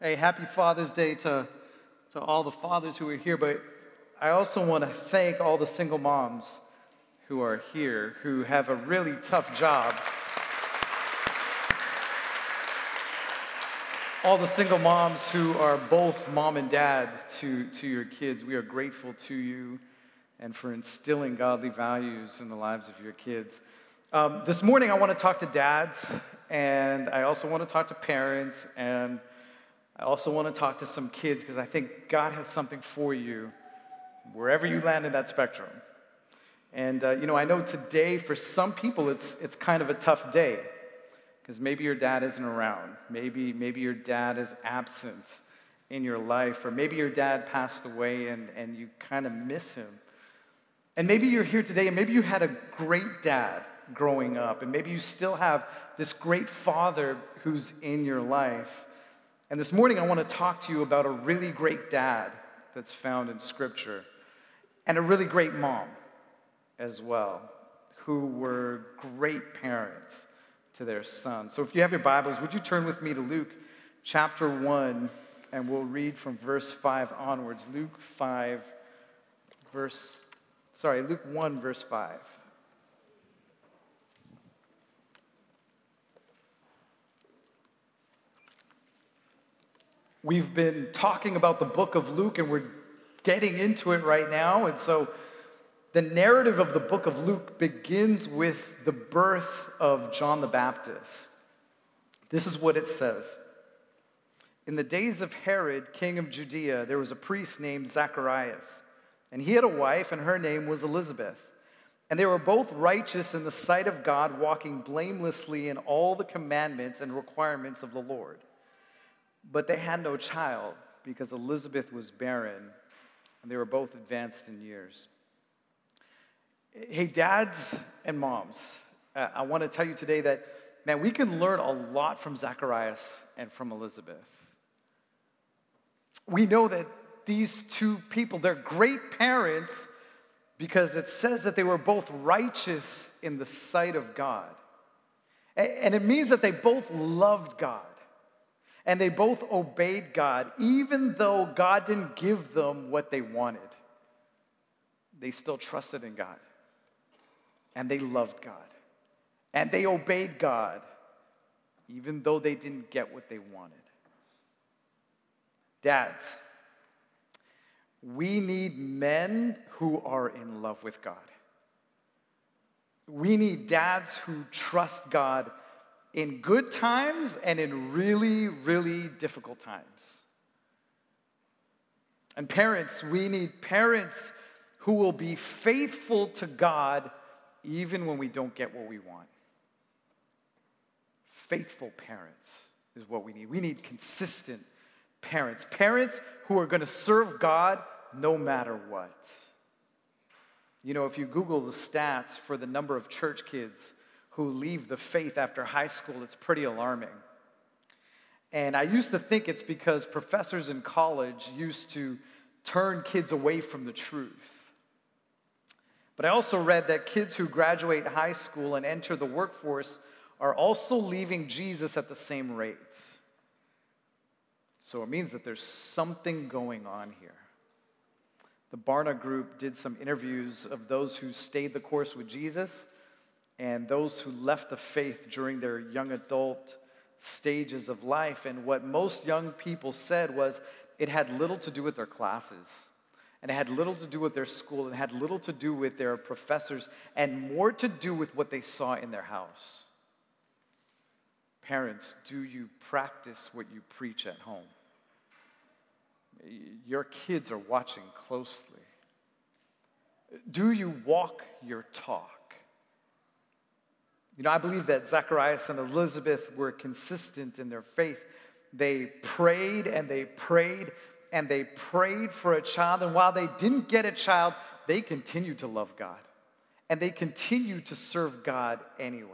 Hey, happy Father's Day to, to all the fathers who are here, but I also want to thank all the single moms who are here who have a really tough job. All the single moms who are both mom and dad to, to your kids, we are grateful to you and for instilling godly values in the lives of your kids. Um, this morning, I want to talk to dads, and I also want to talk to parents, and I also want to talk to some kids because I think God has something for you wherever you land in that spectrum. And, uh, you know, I know today for some people it's, it's kind of a tough day because maybe your dad isn't around. Maybe, maybe your dad is absent in your life, or maybe your dad passed away and, and you kind of miss him. And maybe you're here today and maybe you had a great dad growing up, and maybe you still have this great father who's in your life. And this morning, I want to talk to you about a really great dad that's found in Scripture and a really great mom as well, who were great parents to their son. So if you have your Bibles, would you turn with me to Luke chapter 1, and we'll read from verse 5 onwards. Luke 5, verse, sorry, Luke 1, verse 5. We've been talking about the book of Luke and we're getting into it right now. And so the narrative of the book of Luke begins with the birth of John the Baptist. This is what it says In the days of Herod, king of Judea, there was a priest named Zacharias, and he had a wife, and her name was Elizabeth. And they were both righteous in the sight of God, walking blamelessly in all the commandments and requirements of the Lord. But they had no child because Elizabeth was barren and they were both advanced in years. Hey, dads and moms, uh, I want to tell you today that, man, we can learn a lot from Zacharias and from Elizabeth. We know that these two people, they're great parents because it says that they were both righteous in the sight of God. And it means that they both loved God and they both obeyed God, even though God didn't give them what they wanted. They still trusted in God, and they loved God, and they obeyed God, even though they didn't get what they wanted. Dads, we need men who are in love with God. We need dads who trust God in good times and in really, really difficult times. And parents, we need parents who will be faithful to God even when we don't get what we want. Faithful parents is what we need. We need consistent parents. Parents who are going to serve God no matter what. You know, if you Google the stats for the number of church kids who leave the faith after high school, it's pretty alarming. And I used to think it's because professors in college used to turn kids away from the truth. But I also read that kids who graduate high school and enter the workforce are also leaving Jesus at the same rate. So it means that there's something going on here. The Barna Group did some interviews of those who stayed the course with Jesus and those who left the faith during their young adult stages of life. And what most young people said was it had little to do with their classes, and it had little to do with their school, and had little to do with their professors, and more to do with what they saw in their house. Parents, do you practice what you preach at home? Your kids are watching closely. Do you walk your talk? You know, I believe that Zacharias and Elizabeth were consistent in their faith. They prayed and they prayed and they prayed for a child. And while they didn't get a child, they continued to love God and they continued to serve God anyways.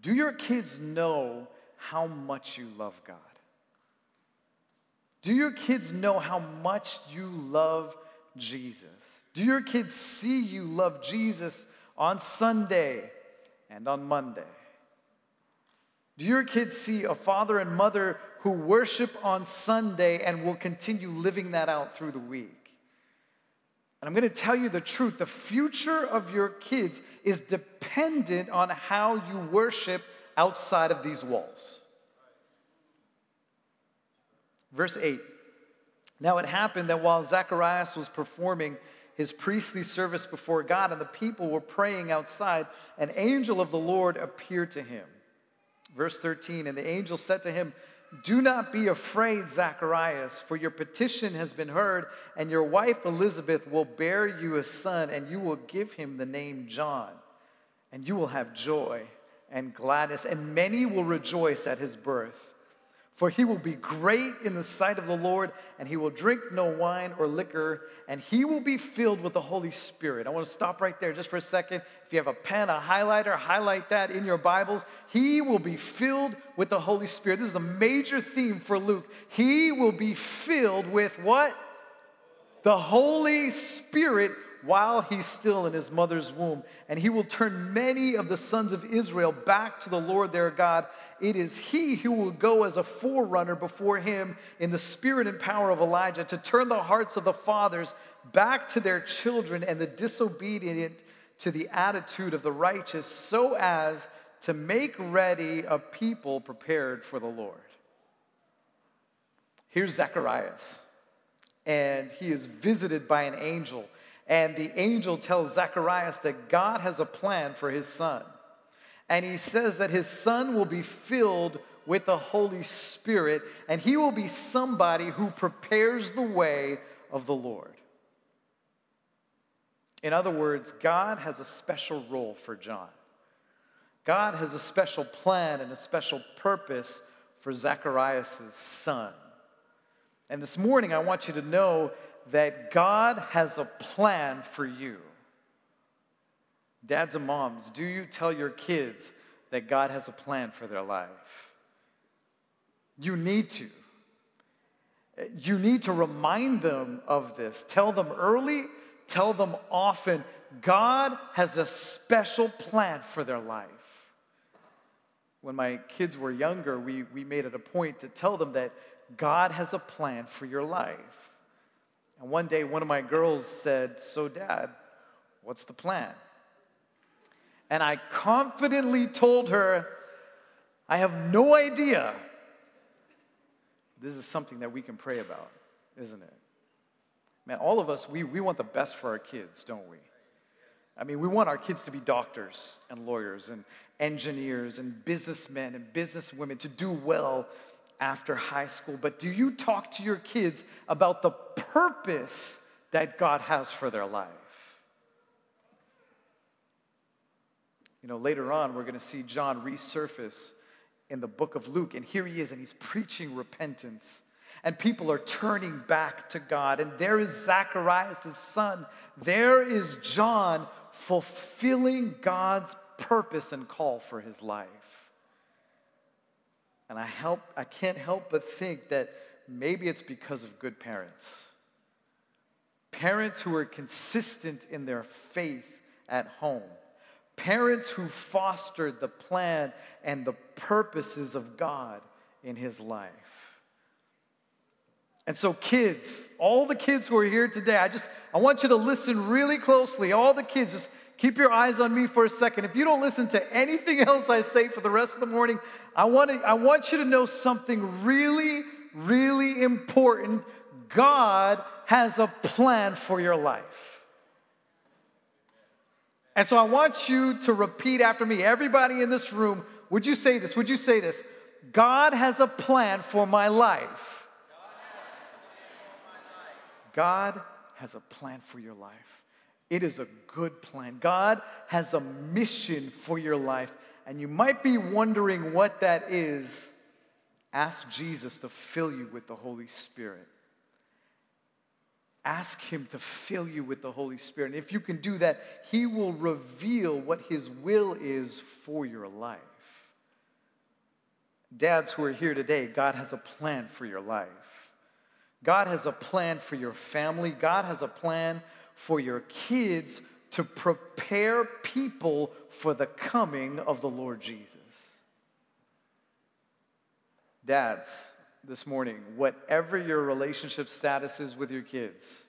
Do your kids know how much you love God? Do your kids know how much you love Jesus? Do your kids see you love Jesus on Sunday and on Monday. Do your kids see a father and mother who worship on Sunday and will continue living that out through the week? And I'm going to tell you the truth the future of your kids is dependent on how you worship outside of these walls. Verse 8 Now it happened that while Zacharias was performing his priestly service before God and the people were praying outside, an angel of the Lord appeared to him. Verse 13 And the angel said to him, do not be afraid, Zacharias, for your petition has been heard, and your wife Elizabeth will bear you a son, and you will give him the name John. And you will have joy and gladness, and many will rejoice at his birth. For he will be great in the sight of the Lord, and he will drink no wine or liquor, and he will be filled with the Holy Spirit. I want to stop right there just for a second. If you have a pen, a highlighter, highlight that in your Bibles. He will be filled with the Holy Spirit. This is a major theme for Luke. He will be filled with what? The Holy Spirit while he's still in his mother's womb. And he will turn many of the sons of Israel back to the Lord their God. It is he who will go as a forerunner before him in the spirit and power of Elijah to turn the hearts of the fathers back to their children and the disobedient to the attitude of the righteous, so as to make ready a people prepared for the Lord. Here's Zacharias, and he is visited by an angel and the angel tells Zacharias that God has a plan for his son. And he says that his son will be filled with the Holy Spirit, and he will be somebody who prepares the way of the Lord. In other words, God has a special role for John. God has a special plan and a special purpose for Zacharias' son. And this morning, I want you to know that God has a plan for you. Dads and moms, do you tell your kids that God has a plan for their life? You need to. You need to remind them of this. Tell them early, tell them often. God has a special plan for their life. When my kids were younger, we, we made it a point to tell them that God has a plan for your life. And one day, one of my girls said, So, Dad, what's the plan? And I confidently told her, I have no idea. This is something that we can pray about, isn't it? Man, all of us, we, we want the best for our kids, don't we? I mean, we want our kids to be doctors and lawyers and engineers and businessmen and businesswomen to do well after high school, but do you talk to your kids about the purpose that God has for their life? You know, later on, we're going to see John resurface in the book of Luke, and here he is, and he's preaching repentance. And people are turning back to God. And there is Zacharias, his son. There is John fulfilling God's purpose and call for his life. And I, help, I can't help but think that maybe it's because of good parents. Parents who are consistent in their faith at home. Parents who fostered the plan and the purposes of God in his life. And so, kids, all the kids who are here today, I just I want you to listen really closely. All the kids, just Keep your eyes on me for a second. If you don't listen to anything else I say for the rest of the morning, I want, to, I want you to know something really, really important. God has a plan for your life. And so I want you to repeat after me. Everybody in this room, would you say this? Would you say this? God has a plan for my life. God has a plan for your life. It is a good plan. God has a mission for your life, and you might be wondering what that is. Ask Jesus to fill you with the Holy Spirit. Ask Him to fill you with the Holy Spirit. And if you can do that, He will reveal what His will is for your life. Dads who are here today, God has a plan for your life. God has a plan for your family. God has a plan for your kids to prepare people for the coming of the Lord Jesus. Dads, this morning, whatever your relationship status is with your kids,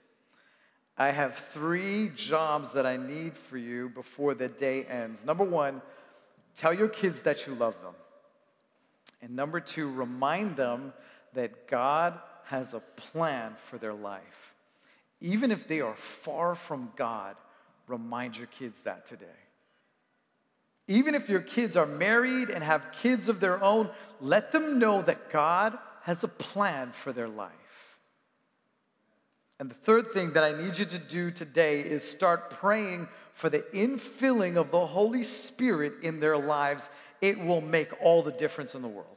I have three jobs that I need for you before the day ends. Number one, tell your kids that you love them. And number two, remind them that God has a plan for their life. Even if they are far from God, remind your kids that today. Even if your kids are married and have kids of their own, let them know that God has a plan for their life. And the third thing that I need you to do today is start praying for the infilling of the Holy Spirit in their lives. It will make all the difference in the world.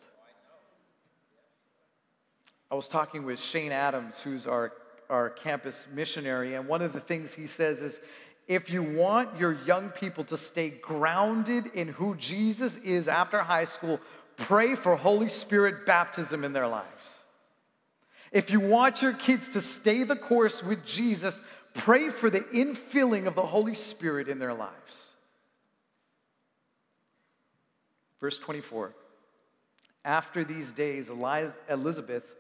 I was talking with Shane Adams, who's our, our campus missionary, and one of the things he says is if you want your young people to stay grounded in who Jesus is after high school, pray for Holy Spirit baptism in their lives. If you want your kids to stay the course with Jesus, pray for the infilling of the Holy Spirit in their lives. Verse 24 After these days, Elizabeth,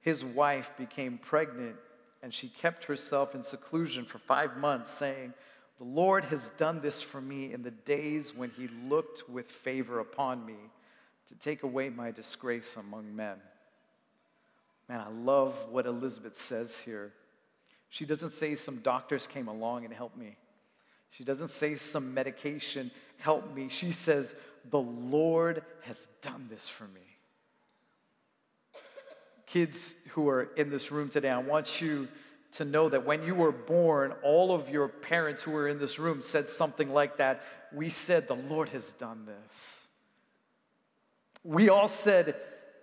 his wife, became pregnant and she kept herself in seclusion for five months, saying, The Lord has done this for me in the days when he looked with favor upon me to take away my disgrace among men. Man, I love what Elizabeth says here. She doesn't say some doctors came along and helped me. She doesn't say some medication helped me. She says, The Lord has done this for me. Kids who are in this room today, I want you to know that when you were born, all of your parents who were in this room said something like that. We said, The Lord has done this. We all said,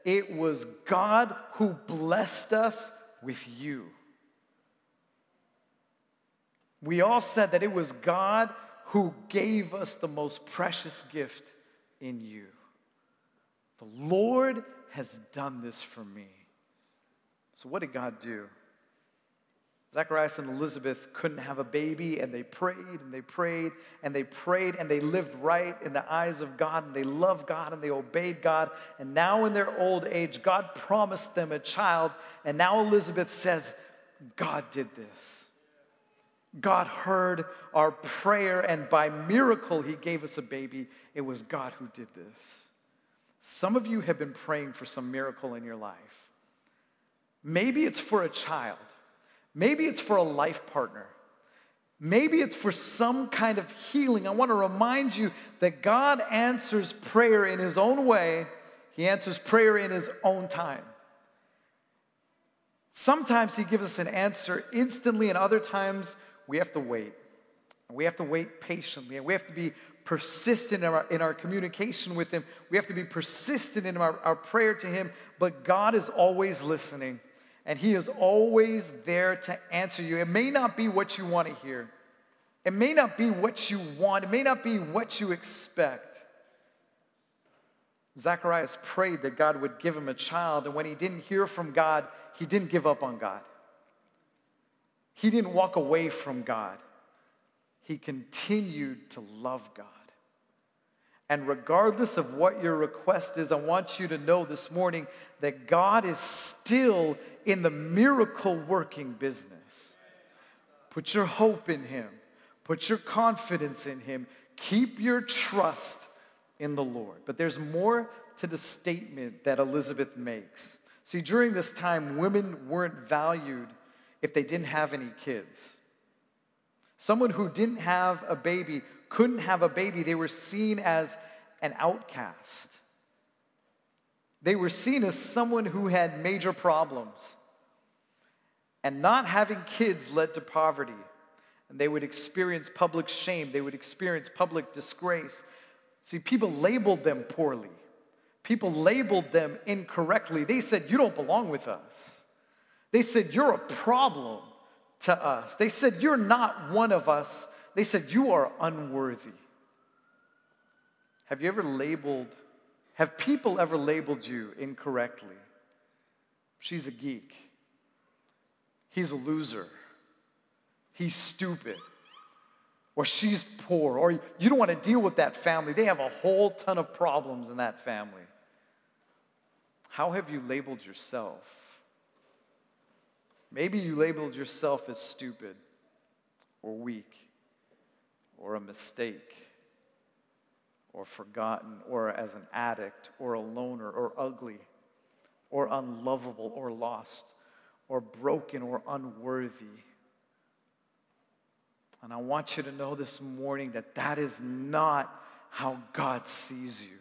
It was God who blessed us with you. We all said that it was God who gave us the most precious gift in you. The Lord has done this for me. So, what did God do? Zacharias and Elizabeth couldn't have a baby, and they prayed and they prayed and they prayed, and they lived right in the eyes of God, and they loved God and they obeyed God. And now, in their old age, God promised them a child, and now Elizabeth says, God did this. God heard our prayer, and by miracle, He gave us a baby. It was God who did this. Some of you have been praying for some miracle in your life. Maybe it's for a child, maybe it's for a life partner. Maybe it's for some kind of healing. I want to remind you that God answers prayer in His own way, He answers prayer in His own time. Sometimes He gives us an answer instantly, and other times we have to wait. We have to wait patiently, and we have to be persistent in our, in our communication with Him. We have to be persistent in our, our prayer to Him, but God is always listening and He is always there to answer you. It may not be what you want to hear, it may not be what you want, it may not be what you expect. Zacharias prayed that God would give him a child, and when he didn't hear from God, he didn't give up on God. He didn't walk away from God. He continued to love God. And regardless of what your request is, I want you to know this morning that God is still in the miracle working business. Put your hope in Him, put your confidence in Him, keep your trust in the Lord. But there's more to the statement that Elizabeth makes. See, during this time, women weren't valued if they didn't have any kids. Someone who didn't have a baby couldn't have a baby. They were seen as an outcast. They were seen as someone who had major problems. And not having kids led to poverty. And they would experience public shame, they would experience public disgrace. See, people labeled them poorly, people labeled them incorrectly. They said, You don't belong with us. They said, You're a problem to us. They said, You're not one of us. They said, You are unworthy. Have you ever labeled, have people ever labeled you incorrectly? She's a geek. He's a loser. He's stupid. Or she's poor. Or you don't want to deal with that family. They have a whole ton of problems in that family. how have you labeled yourself? Maybe you labeled yourself as stupid or weak or a mistake or forgotten or as an addict or a loner or ugly or unlovable or lost or broken or unworthy. And I want you to know this morning that that is not how God sees you.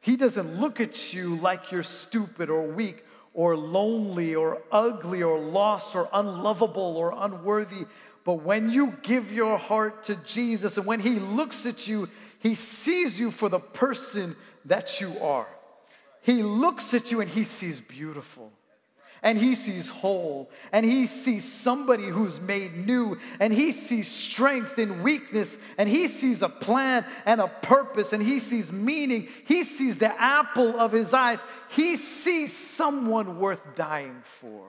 He doesn't look at you like you're stupid or weak or lonely or ugly or lost or unlovable or unworthy. But when you give your heart to Jesus and when He looks at you, He sees you for the person that you are. He looks at you and He sees beautiful and he sees whole, and he sees somebody who's made new, and he sees strength in weakness, and he sees a plan and a purpose, and he sees meaning. He sees the apple of his eyes. He sees someone worth dying for.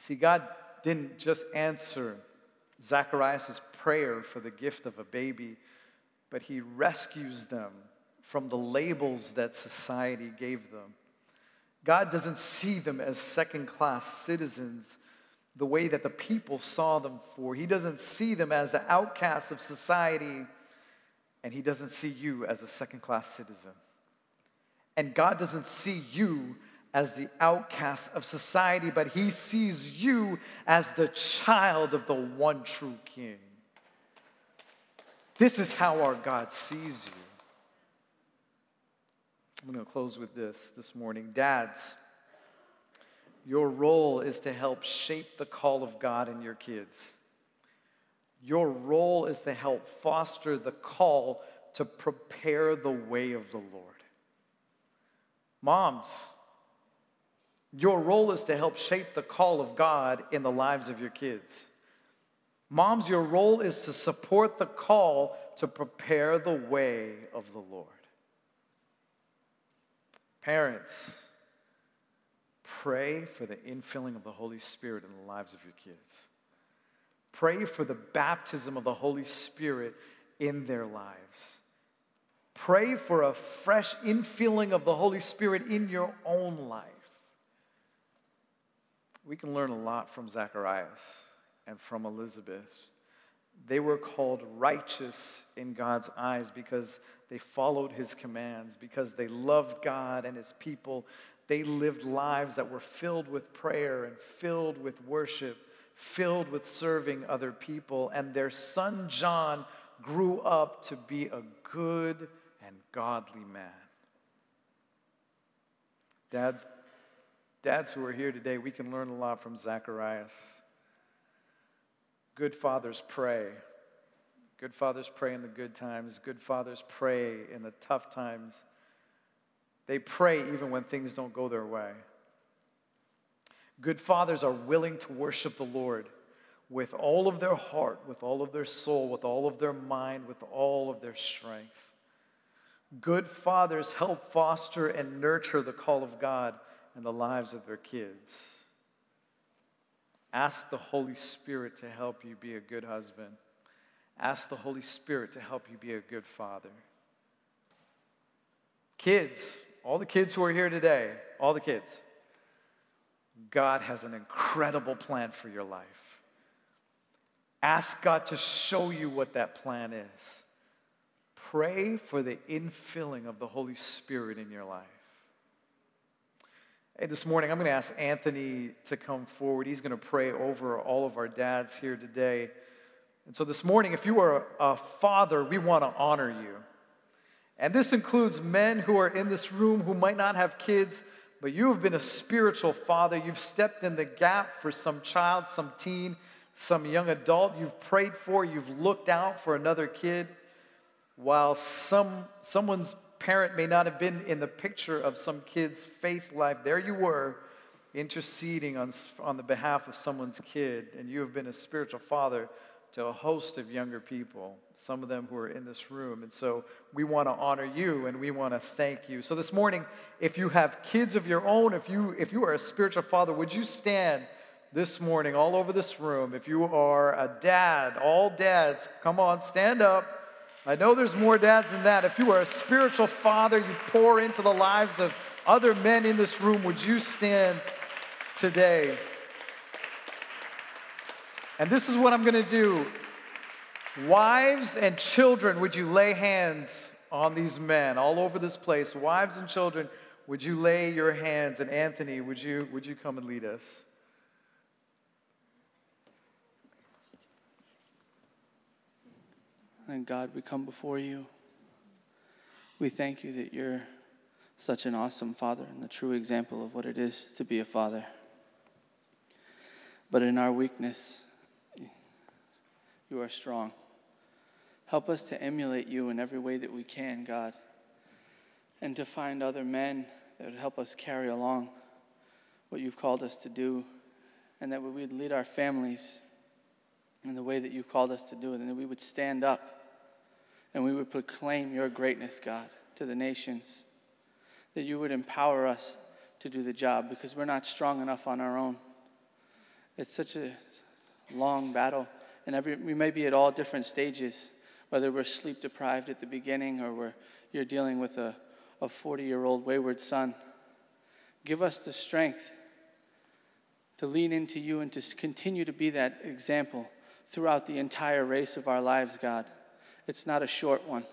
See, God didn't just answer Zacharias' prayer for the gift of a baby, but he rescues them from the labels that society gave them. God doesn't see them as second class citizens the way that the people saw them for. He doesn't see them as the outcasts of society, and He doesn't see you as a second class citizen. And God doesn't see you as the outcast of society, but He sees you as the child of the one true King. This is how our God sees you. I'm going to close with this this morning. Dads, your role is to help shape the call of God in your kids. Your role is to help foster the call to prepare the way of the Lord. Moms, your role is to help shape the call of God in the lives of your kids. Moms, your role is to support the call to prepare the way of the Lord. Parents, pray for the infilling of the Holy Spirit in the lives of your kids. Pray for the baptism of the Holy Spirit in their lives. Pray for a fresh infilling of the Holy Spirit in your own life. We can learn a lot from Zacharias and from Elizabeth. They were called righteous in God's eyes because they followed his commands because they loved God and his people. They lived lives that were filled with prayer and filled with worship, filled with serving other people. And their son John grew up to be a good and godly man. Dads, dads who are here today, we can learn a lot from Zacharias. Good fathers pray. Good fathers pray in the good times. Good fathers pray in the tough times. They pray even when things don't go their way. Good fathers are willing to worship the Lord with all of their heart, with all of their soul, with all of their mind, with all of their strength. Good fathers help foster and nurture the call of God in the lives of their kids. Ask the Holy Spirit to help you be a good husband. Ask the Holy Spirit to help you be a good father. Kids, all the kids who are here today, all the kids, God has an incredible plan for your life. Ask God to show you what that plan is. Pray for the infilling of the Holy Spirit in your life. Hey, this morning I'm going to ask Anthony to come forward. He's going to pray over all of our dads here today. And so this morning, if you are a father, we want to honor you. And this includes men who are in this room who might not have kids, but you have been a spiritual father. You've stepped in the gap for some child, some teen, some young adult. You've prayed for, you've looked out for another kid. While some, someone's parent may not have been in the picture of some kid's faith life, there you were interceding on, on the behalf of someone's kid, and you have been a spiritual father to a host of younger people, some of them who are in this room. And so we want to honor you and we want to thank you. So this morning, if you have kids of your own, if you if you are a spiritual father, would you stand this morning all over this room? If you are a dad, all dads, come on, stand up. I know there's more dads than that. If you are a spiritual father, you pour into the lives of other men in this room. Would you stand today? And this is what I'm going to do. Wives and children, would you lay hands on these men all over this place? Wives and children, would you lay your hands? And Anthony, would you, would you come and lead us? And God, we come before you. We thank you that you're such an awesome father and the true example of what it is to be a father. But in our weakness, you are strong. Help us to emulate you in every way that we can, God, and to find other men that would help us carry along what you've called us to do, and that we would lead our families in the way that you've called us to do and that we would stand up and we would proclaim your greatness, God, to the nations. That you would empower us to do the job because we're not strong enough on our own. It's such a long battle, and every, we may be at all different stages, whether we're sleep deprived at the beginning or we're, you're dealing with a, a 40 year old wayward son. Give us the strength to lean into you and to continue to be that example throughout the entire race of our lives, God. It's not a short one.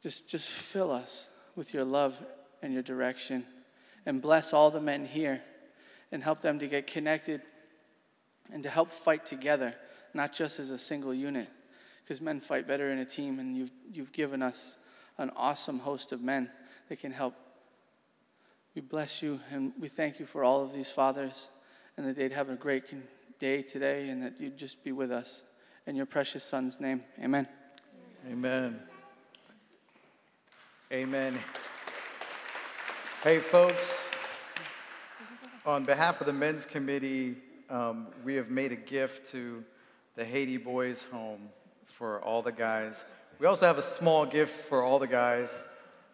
Just, just fill us with your love and your direction and bless all the men here and help them to get connected and to help fight together, not just as a single unit. Because men fight better in a team, and you've, you've given us an awesome host of men that can help. We bless you and we thank you for all of these fathers and that they'd have a great day today and that you'd just be with us. In your precious Son's name, amen. Amen. Amen. Hey, folks, on behalf of the men's committee, um, we have made a gift to the Haiti Boys Home for all the guys. We also have a small gift for all the guys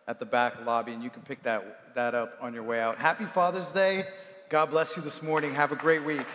at the back lobby, and you can pick that, that up on your way out. Happy Father's Day. God bless you this morning. Have a great week.